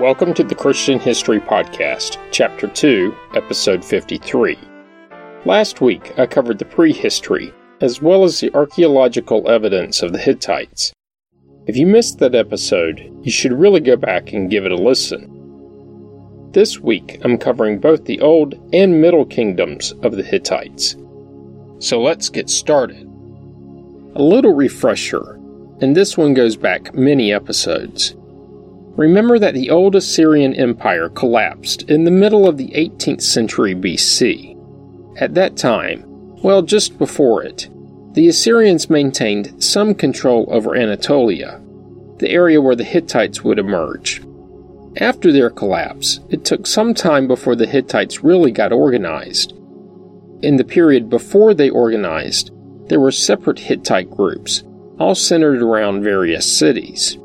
Welcome to the Christian History Podcast, Chapter 2, Episode 53. Last week I covered the prehistory, as well as the archaeological evidence of the Hittites. If you missed that episode, you should really go back and give it a listen. This week I'm covering both the Old and Middle Kingdoms of the Hittites. So let's get started. A little refresher, and this one goes back many episodes. Remember that the old Assyrian Empire collapsed in the middle of the 18th century BC. At that time, well, just before it, the Assyrians maintained some control over Anatolia, the area where the Hittites would emerge. After their collapse, it took some time before the Hittites really got organized. In the period before they organized, there were separate Hittite groups, all centered around various cities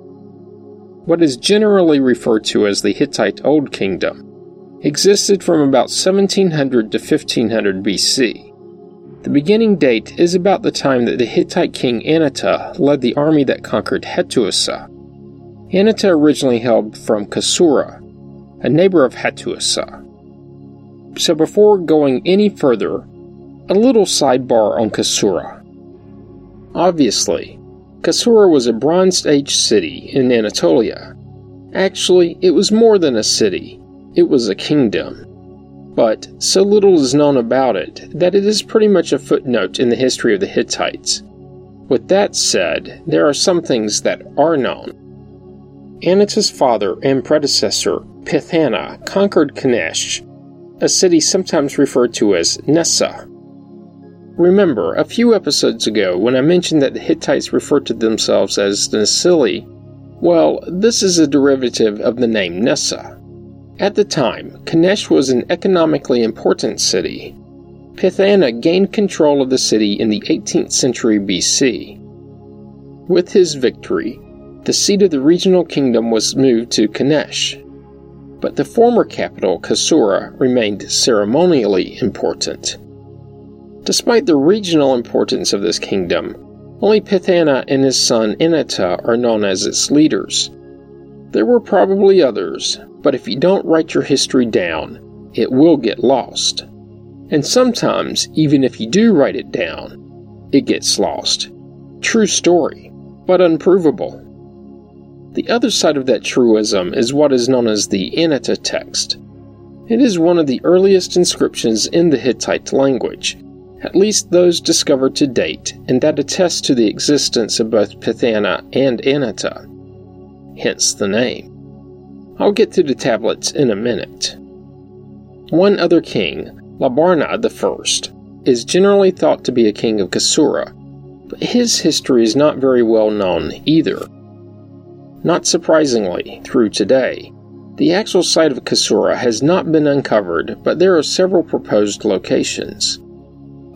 what is generally referred to as the Hittite Old Kingdom, existed from about 1700 to 1500 BC. The beginning date is about the time that the Hittite king Anata led the army that conquered Hattusa. Anata originally hailed from Kasura, a neighbor of Hattusa. So before going any further, a little sidebar on Kasura. Obviously, Kasura was a Bronze Age city in Anatolia. Actually, it was more than a city, it was a kingdom. But so little is known about it that it is pretty much a footnote in the history of the Hittites. With that said, there are some things that are known. Anata's father and predecessor, Pithana, conquered Kanesh, a city sometimes referred to as Nessa, Remember, a few episodes ago, when I mentioned that the Hittites referred to themselves as the Nesili, well, this is a derivative of the name Nessa. At the time, Kanesh was an economically important city. Pithana gained control of the city in the 18th century BC. With his victory, the seat of the regional kingdom was moved to Kanesh, but the former capital, Kasura, remained ceremonially important. Despite the regional importance of this kingdom, only Pithana and his son Anata are known as its leaders. There were probably others, but if you don't write your history down, it will get lost. And sometimes, even if you do write it down, it gets lost. True story, but unprovable. The other side of that truism is what is known as the Anata text. It is one of the earliest inscriptions in the Hittite language, at least those discovered to date, and that attest to the existence of both Pithana and Anata, hence the name. I'll get to the tablets in a minute. One other king, Labarna I, is generally thought to be a king of Kasura, but his history is not very well known either. Not surprisingly, through today, the actual site of Kasura has not been uncovered, but there are several proposed locations.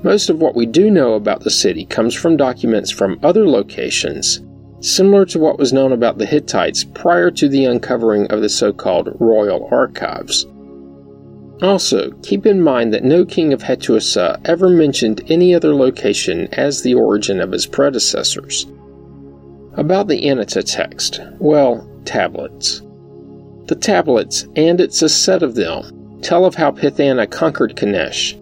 Most of what we do know about the city comes from documents from other locations, similar to what was known about the Hittites prior to the uncovering of the so called royal archives. Also, keep in mind that no king of Hattusa ever mentioned any other location as the origin of his predecessors. About the Anata text, well, tablets. The tablets, and it's a set of them, tell of how Pithana conquered Kanesh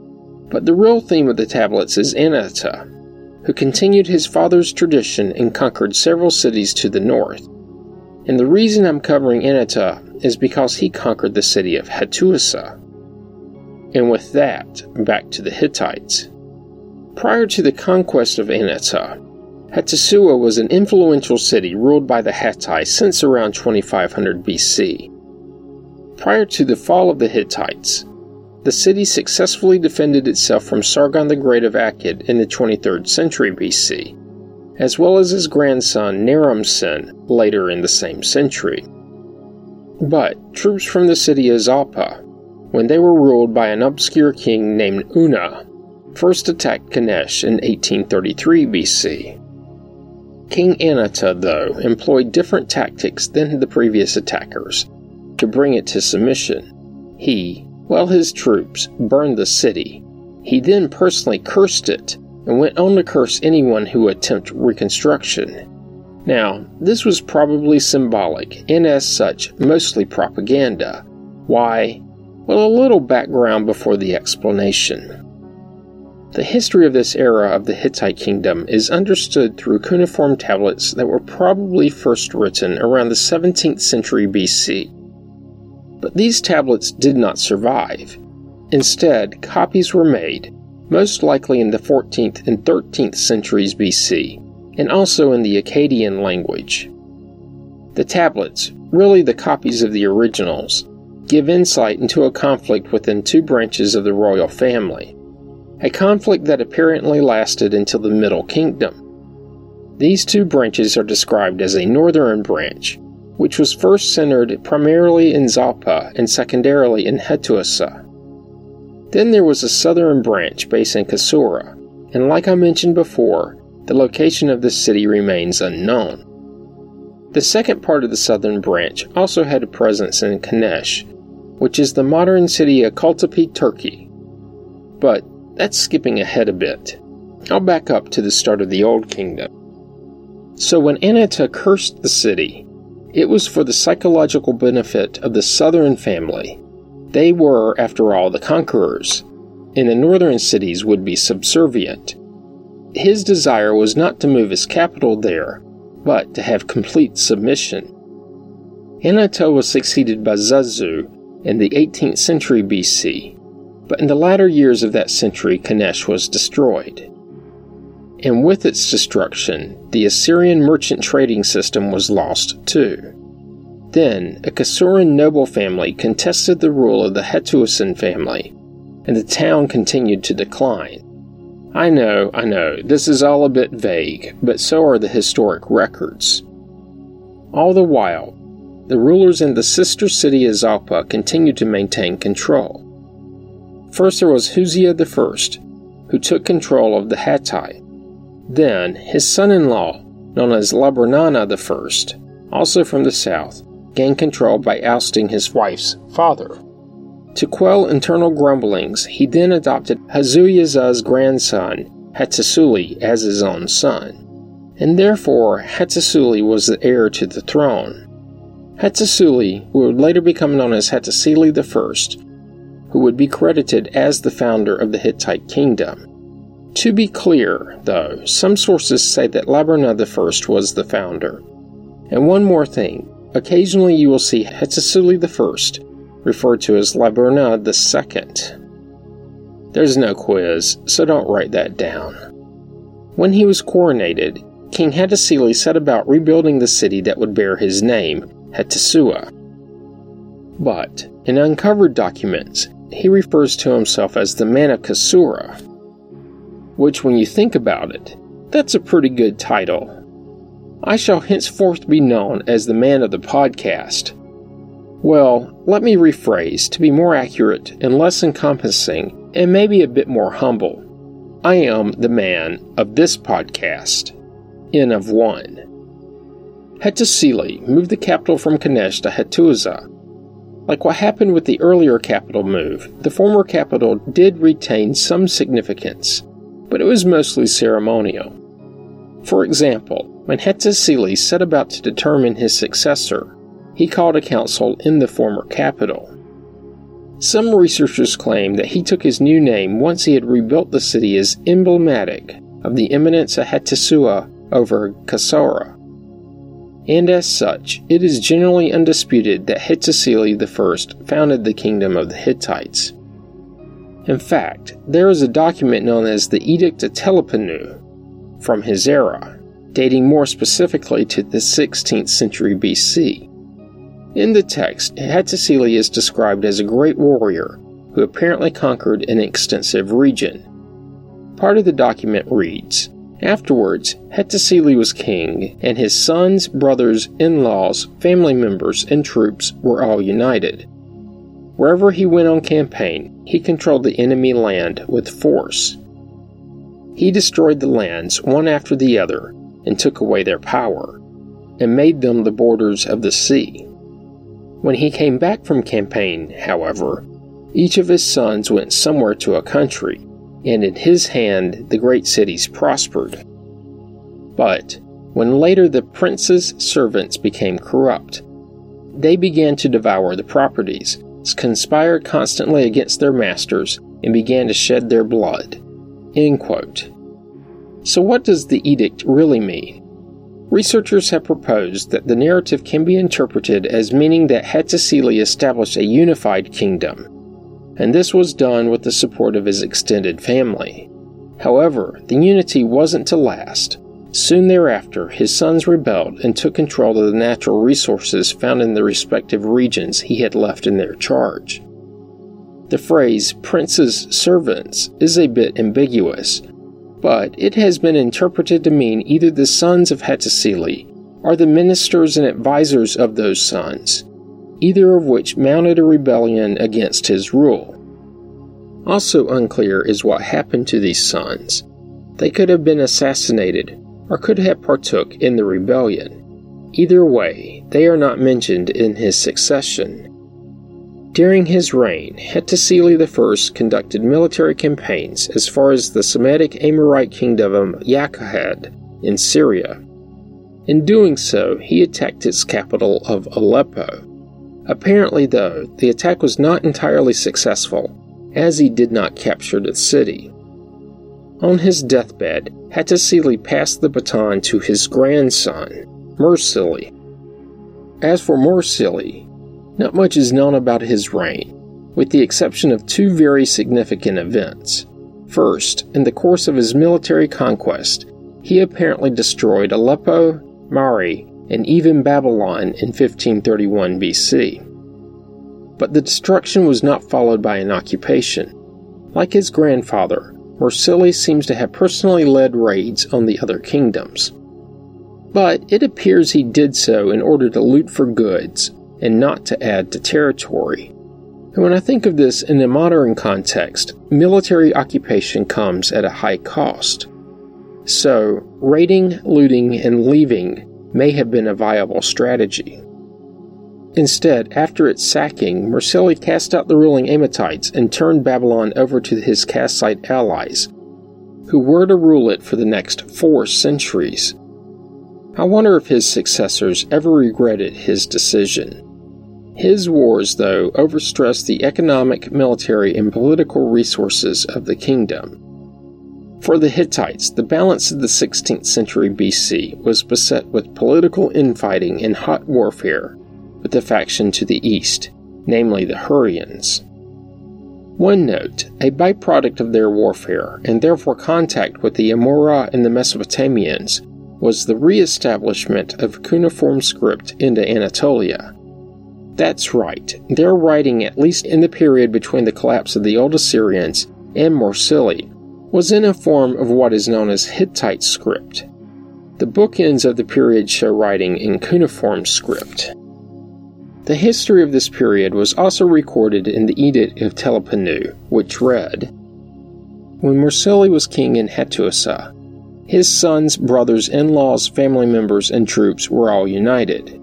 but the real theme of the tablets is Anata, who continued his father's tradition and conquered several cities to the north. And the reason I'm covering Anata is because he conquered the city of Hattusa. And with that, back to the Hittites. Prior to the conquest of Anata, Hattusa was an influential city ruled by the Hattites since around 2500 BC. Prior to the fall of the Hittites, the city successfully defended itself from Sargon the Great of Akkad in the 23rd century BC, as well as his grandson Naram-Sin later in the same century. But troops from the city of Zalpa, when they were ruled by an obscure king named Una, first attacked Kanesh in 1833 BC. King Anata, though, employed different tactics than the previous attackers to bring it to submission. He, while his troops burned the city, he then personally cursed it and went on to curse anyone who attempt reconstruction. Now, this was probably symbolic, and as such, mostly propaganda. Why? Well, a little background before the explanation. The history of this era of the Hittite kingdom is understood through cuneiform tablets that were probably first written around the 17th century BC. But these tablets did not survive. Instead, copies were made, most likely in the 14th and 13th centuries BC, and also in the Akkadian language. The tablets, really the copies of the originals, give insight into a conflict within two branches of the royal family, a conflict that apparently lasted until the Middle Kingdom. These two branches are described as a northern branch, which was first centered primarily in Zalpa and secondarily in Hattusa. Then there was a southern branch based in Kasura, and like I mentioned before, the location of this city remains unknown. The second part of the southern branch also had a presence in Kanesh, which is the modern city of Kültepe, Turkey. But that's skipping ahead a bit. I'll back up to the start of the Old Kingdom. So when Anata cursed the city, it was for the psychological benefit of the southern family. They were, after all, the conquerors, and the northern cities would be subservient. His desire was not to move his capital there, but to have complete submission. Anata was succeeded by Zazu in the 18th century BC, but in the latter years of that century, Kanesh was destroyed. And with its destruction, the Assyrian merchant trading system was lost too. Then, a Kasuran noble family contested the rule of the Hattusan family, and the town continued to decline. I know, I know, this is all a bit vague, but so are the historic records. All the while, the rulers in the sister city of Zalpa continued to maintain control. First there was Huzziya I, who took control of the Hattite. Then his son-in-law, known as Labarna I, also from the south, gained control by ousting his wife's father. To quell internal grumblings, he then adopted Hazuyaza's grandson, Hattusili, as his own son, and therefore Hattusili was the heir to the throne. Hattusili who would later become known as Hattusili I, who would be credited as the founder of the Hittite kingdom. To be clear, though, some sources say that Labarna I was the founder. And one more thing occasionally you will see Hattusili I referred to as Labarna II. There's no quiz, so don't write that down. When he was coronated, King Hattusili set about rebuilding the city that would bear his name, Hattusa. But in uncovered documents, he refers to himself as the man of Kasura, which, when you think about it, that's a pretty good title. I shall henceforth be known as the man of the podcast. Well, let me rephrase to be more accurate and less encompassing, and maybe a bit more humble. I am the man of this podcast. N of one. Hattusili moved the capital from Kanesh to Hattusa. Like what happened with the earlier capital move, the former capital did retain some significance, but it was mostly ceremonial. For example, when Hattusili set about to determine his successor, he called a council in the former capital. Some researchers claim that he took his new name once he had rebuilt the city as emblematic of the eminence of Hattusa over Kasara and as such, it is generally undisputed that Hattusili I founded the kingdom of the Hittites. In fact, there is a document known as the Edict of Telepanu from his era, dating more specifically to the 16th century BC. In the text, Hattusili is described as a great warrior who apparently conquered an extensive region. Part of the document reads Afterwards, Hattusili was king, and his sons, brothers, in laws, family members, and troops were all united. Wherever he went on campaign, he controlled the enemy land with force. He destroyed the lands one after the other and took away their power, and made them the borders of the sea. When he came back from campaign, however, each of his sons went somewhere to a country, and in his hand the great cities prospered. But when later the prince's servants became corrupt. They began to devour the properties, conspired constantly against their masters, and began to shed their blood. So, what does the edict really mean? Researchers have proposed that the narrative can be interpreted as meaning that Hattusili established a unified kingdom, and this was done with the support of his extended family. However, the unity wasn't to last. Soon thereafter, his sons rebelled and took control of the natural resources found in the respective regions he had left in their charge. The phrase prince's servants is a bit ambiguous, but it has been interpreted to mean either the sons of Hattusili or the ministers and advisers of those sons, either of which mounted a rebellion against his rule. Also unclear is what happened to these sons. They could have been assassinated or could have partook in the rebellion. Either way, they are not mentioned in his succession. During his reign, Hattusili I conducted military campaigns as far as the Semitic Amorite kingdom of Yaqahad in Syria. In doing so, he attacked its capital of Aleppo. Apparently, though, the attack was not entirely successful, as he did not capture the city. On his deathbed, Hattusili passed the baton to his grandson, Mursili. As for Mursili, not much is known about his reign, with the exception of two very significant events. First, in the course of his military conquest, he apparently destroyed Aleppo, Mari, and even Babylon in 1531 BC. But the destruction was not followed by an occupation. Like his grandfather, Mursili seems to have personally led raids on the other kingdoms. But it appears he did so in order to loot for goods and not to add to territory. And when I think of this in a modern context, military occupation comes at a high cost. So, raiding, looting, and leaving may have been a viable strategy. Instead, after its sacking, Mursili cast out the ruling Amorites and turned Babylon over to his Kassite allies, who were to rule it for the next four centuries. I wonder if his successors ever regretted his decision. His wars, though, overstressed the economic, military, and political resources of the kingdom. For the Hittites, the balance of the 16th century BC was beset with political infighting and hot warfare with the faction to the east, namely the Hurrians. One note a byproduct of their warfare, and therefore contact with the Amorra and the Mesopotamians, was the re establishment of cuneiform script into Anatolia that's right, their writing, at least in the period between the collapse of the Old Assyrians and Mursili, was in a form of what is known as Hittite script. The bookends of the period show writing in cuneiform script. The history of this period was also recorded in the Edict of Telepanu, which read When Mursili was king in Hattusa, his sons, brothers, in laws, family members, and troops were all united.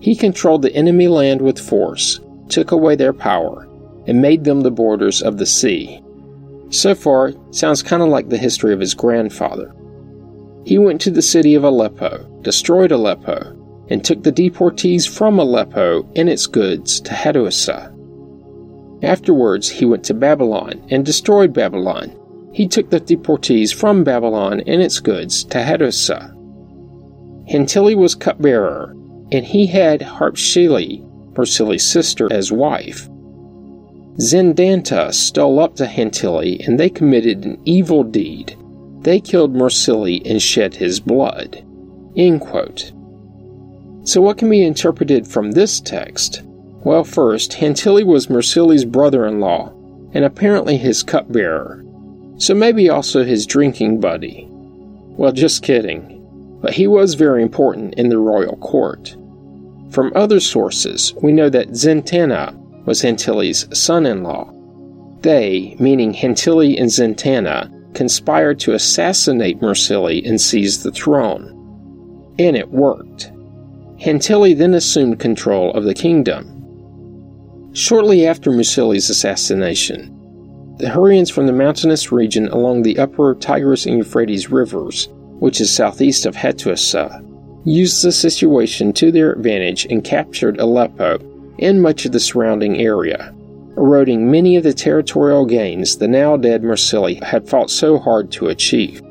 He controlled the enemy land with force, took away their power, and made them the borders of the sea. So far, sounds kind of like the history of his grandfather. He went to the city of Aleppo, destroyed Aleppo, and took the deportees from Aleppo and its goods to Hattusa. Afterwards, he went to Babylon and destroyed Babylon. He took the deportees from Babylon and its goods to Hattusa. Hantili was cupbearer and he had Harapsili, Mursili's sister, as wife. Zendanta stole up to Hantili, and they committed an evil deed. They killed Mursili and shed his blood. So, what can be interpreted from this text? Well, first, Hantili was Mursili's brother in law, and apparently his cupbearer, so maybe also his drinking buddy. Well, just kidding. But he was very important in the royal court. From other sources, we know that Zentana was Hantili's son in law. They, meaning Hantili and Zentana, conspired to assassinate Mursili and seize the throne. And it worked. Hantili then assumed control of the kingdom. Shortly after Mursili's assassination, the Hurrians from the mountainous region along the upper Tigris and Euphrates rivers which is southeast of Hattusa, used the situation to their advantage and captured Aleppo and much of the surrounding area, eroding many of the territorial gains the now dead Mursili had fought so hard to achieve.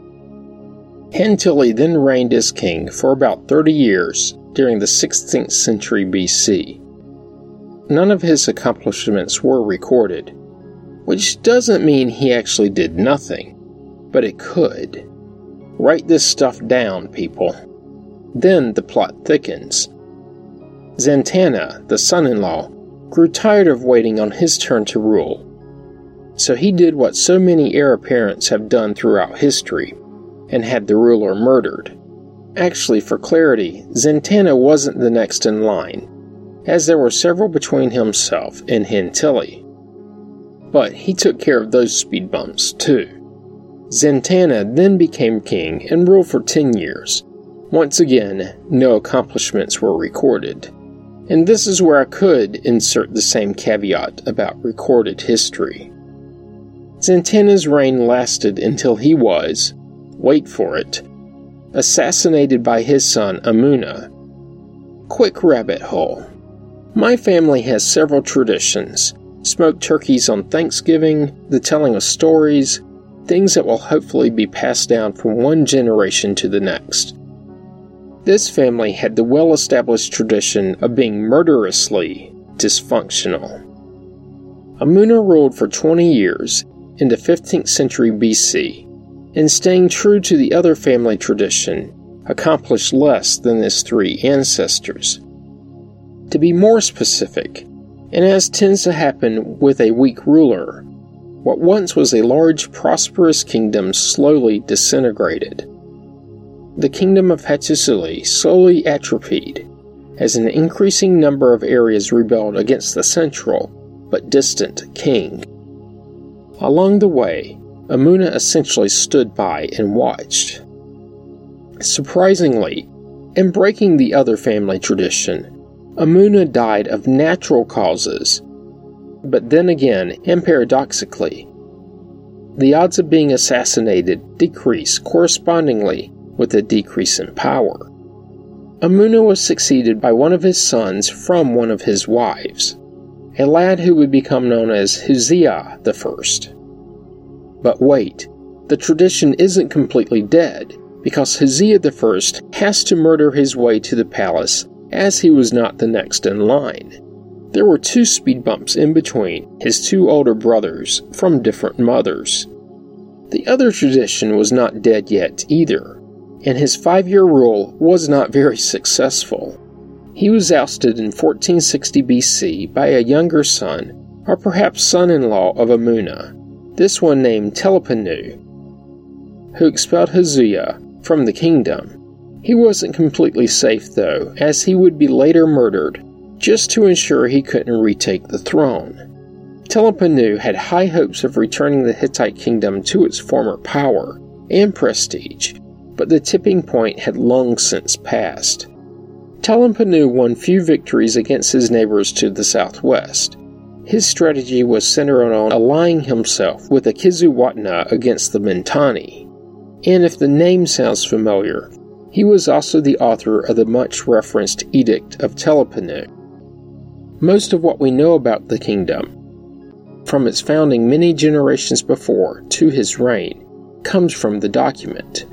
Hantili then reigned as king for about 30 years during the 16th century BC. None of his accomplishments were recorded, which doesn't mean he actually did nothing, but it could. Write this stuff down, people. Then the plot thickens. Zantana, the son in law, grew tired of waiting on his turn to rule. So he did what so many heir apparents have done throughout history and had the ruler murdered. Actually, for clarity, Zantana wasn't the next in line, as there were several between himself and Hantili. But he took care of those speed bumps too. Zantana then became king and ruled for 10 years. Once again, no accomplishments were recorded. And this is where I could insert the same caveat about recorded history. Zantana's reign lasted until he was, wait for it, assassinated by his son Amuna. Quick rabbit hole. My family has several traditions smoked turkeys on Thanksgiving, the telling of stories, things that will hopefully be passed down from one generation to the next. This family had the well established tradition of being murderously dysfunctional. Amuna ruled for 20 years in the 15th century BC, and staying true to the other family tradition, accomplished less than his three ancestors. To be more specific, and as tends to happen with a weak ruler, what once was a large, prosperous kingdom slowly disintegrated the kingdom of Hattusili slowly atrophied as an increasing number of areas rebelled against the central but distant king. Along the way, Amuna essentially stood by and watched. Surprisingly, in breaking the other family tradition, Amuna died of natural causes. But then again, and paradoxically, the odds of being assassinated decrease correspondingly with a decrease in power. Amuna was succeeded by one of his sons from one of his wives, a lad who would become known as Huzziya I. But wait, the tradition isn't completely dead, because Huzziya I has to murder his way to the palace as he was not the next in line. There were two speed bumps in between his two older brothers from different mothers. The other tradition was not dead yet either, and his five year rule was not very successful. He was ousted in 1460 BC by a younger son, or perhaps son in law of Amuna, this one named Telepanu, who expelled Huzziya from the kingdom. He wasn't completely safe, though, as he would be later murdered just to ensure he couldn't retake the throne. Telepanu had high hopes of returning the Hittite kingdom to its former power and prestige, but the tipping point had long since passed. Telepanu won few victories against his neighbors to the southwest. His strategy was centered on allying himself with the Kizzuwatna against the Mitanni. And if the name sounds familiar, he was also the author of the much referenced Edict of Telepanu. Most of what we know about the kingdom, from its founding many generations before to his reign, comes from the document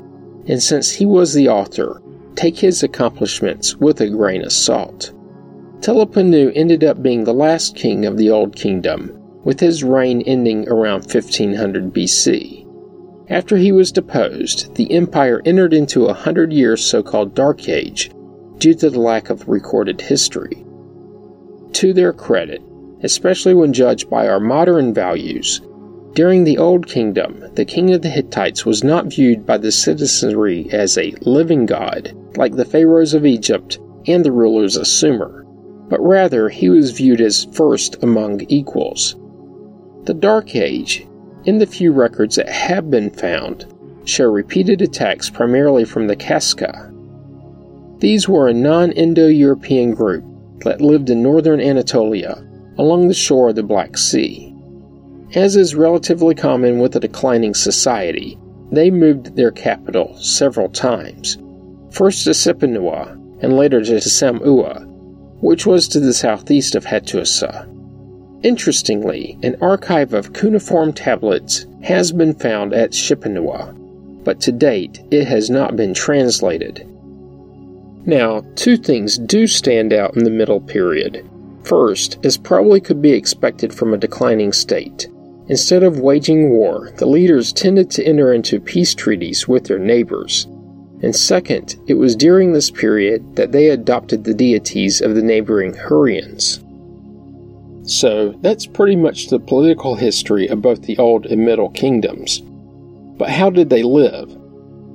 and since he was the author, take his accomplishments with a grain of salt. Telepanu ended up being the last king of the Old Kingdom, with his reign ending around 1500 BC. After he was deposed, the empire entered into a hundred year so called Dark Age due to the lack of recorded history. To their credit, especially when judged by our modern values, during the Old Kingdom, the king of the Hittites was not viewed by the citizenry as a living god, like the pharaohs of Egypt and the rulers of Sumer, but rather he was viewed as first among equals. The Dark Age, in the few records that have been found, show repeated attacks primarily from the Kaska. These were a non Indo European group that lived in northern Anatolia along the shore of the Black Sea. As is relatively common with a declining society, they moved their capital several times, first to Sipanua and later to Samua, which was to the southeast of Hattusa. Interestingly, an archive of cuneiform tablets has been found at Sipanua, but to date it has not been translated. Now, two things do stand out in the Middle Period. First, as probably could be expected from a declining state, instead of waging war, the leaders tended to enter into peace treaties with their neighbors. And second, it was during this period that they adopted the deities of the neighboring Hurrians. So, that's pretty much the political history of both the Old and Middle Kingdoms. But how did they live?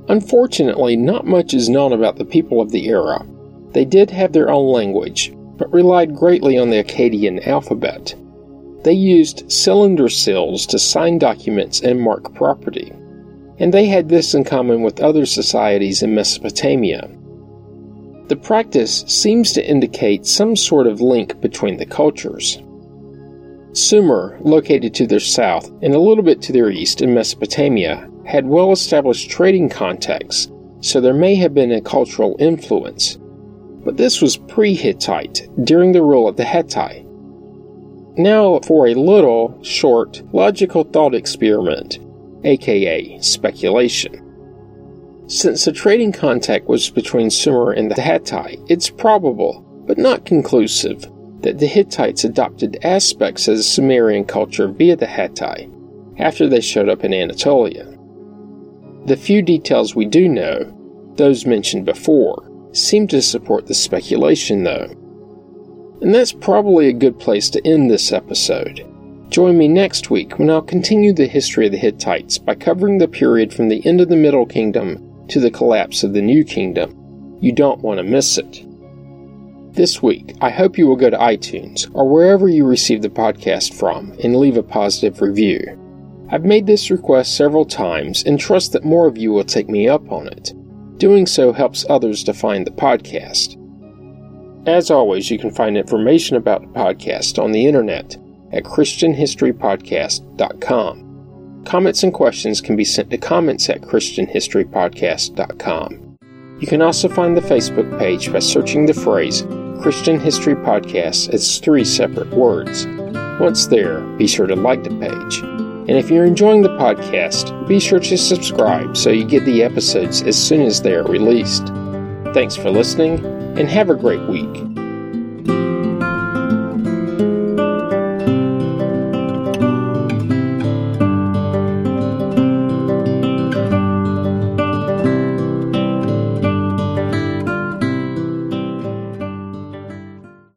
Unfortunately, not much is known about the people of the era. They did have their own language, but relied greatly on the Akkadian alphabet. They used cylinder seals to sign documents and mark property, and they had this in common with other societies in Mesopotamia. The practice seems to indicate some sort of link between the cultures. Sumer, located to their south and a little bit to their east in Mesopotamia, had well established trading contacts, so there may have been a cultural influence. But this was pre Hittite, during the rule of the Hittite. Now for a little, short, logical thought experiment, aka speculation. Since the trading contact was between Sumer and the Hittite, it's probable, but not conclusive, that the Hittites adopted aspects of the Sumerian culture via the Hittite after they showed up in Anatolia. The few details we do know, those mentioned before, seem to support the speculation, though. And that's probably a good place to end this episode. Join me next week when I'll continue the history of the Hittites by covering the period from the end of the Middle Kingdom to the collapse of the New Kingdom. You don't want to miss it. This week, I hope you will go to iTunes or wherever you receive the podcast from and leave a positive review. I've made this request several times and trust that more of you will take me up on it. Doing so helps others to find the podcast. As always, you can find information about the podcast on the internet at ChristianHistoryPodcast.com. Comments and questions can be sent to comments at ChristianHistoryPodcast.com. You can also find the Facebook page by searching the phrase Christian History Podcast as three separate words. Once there, be sure to like the page. And if you're enjoying the podcast, be sure to subscribe so you get the episodes as soon as they are released. Thanks for listening, and have a great week.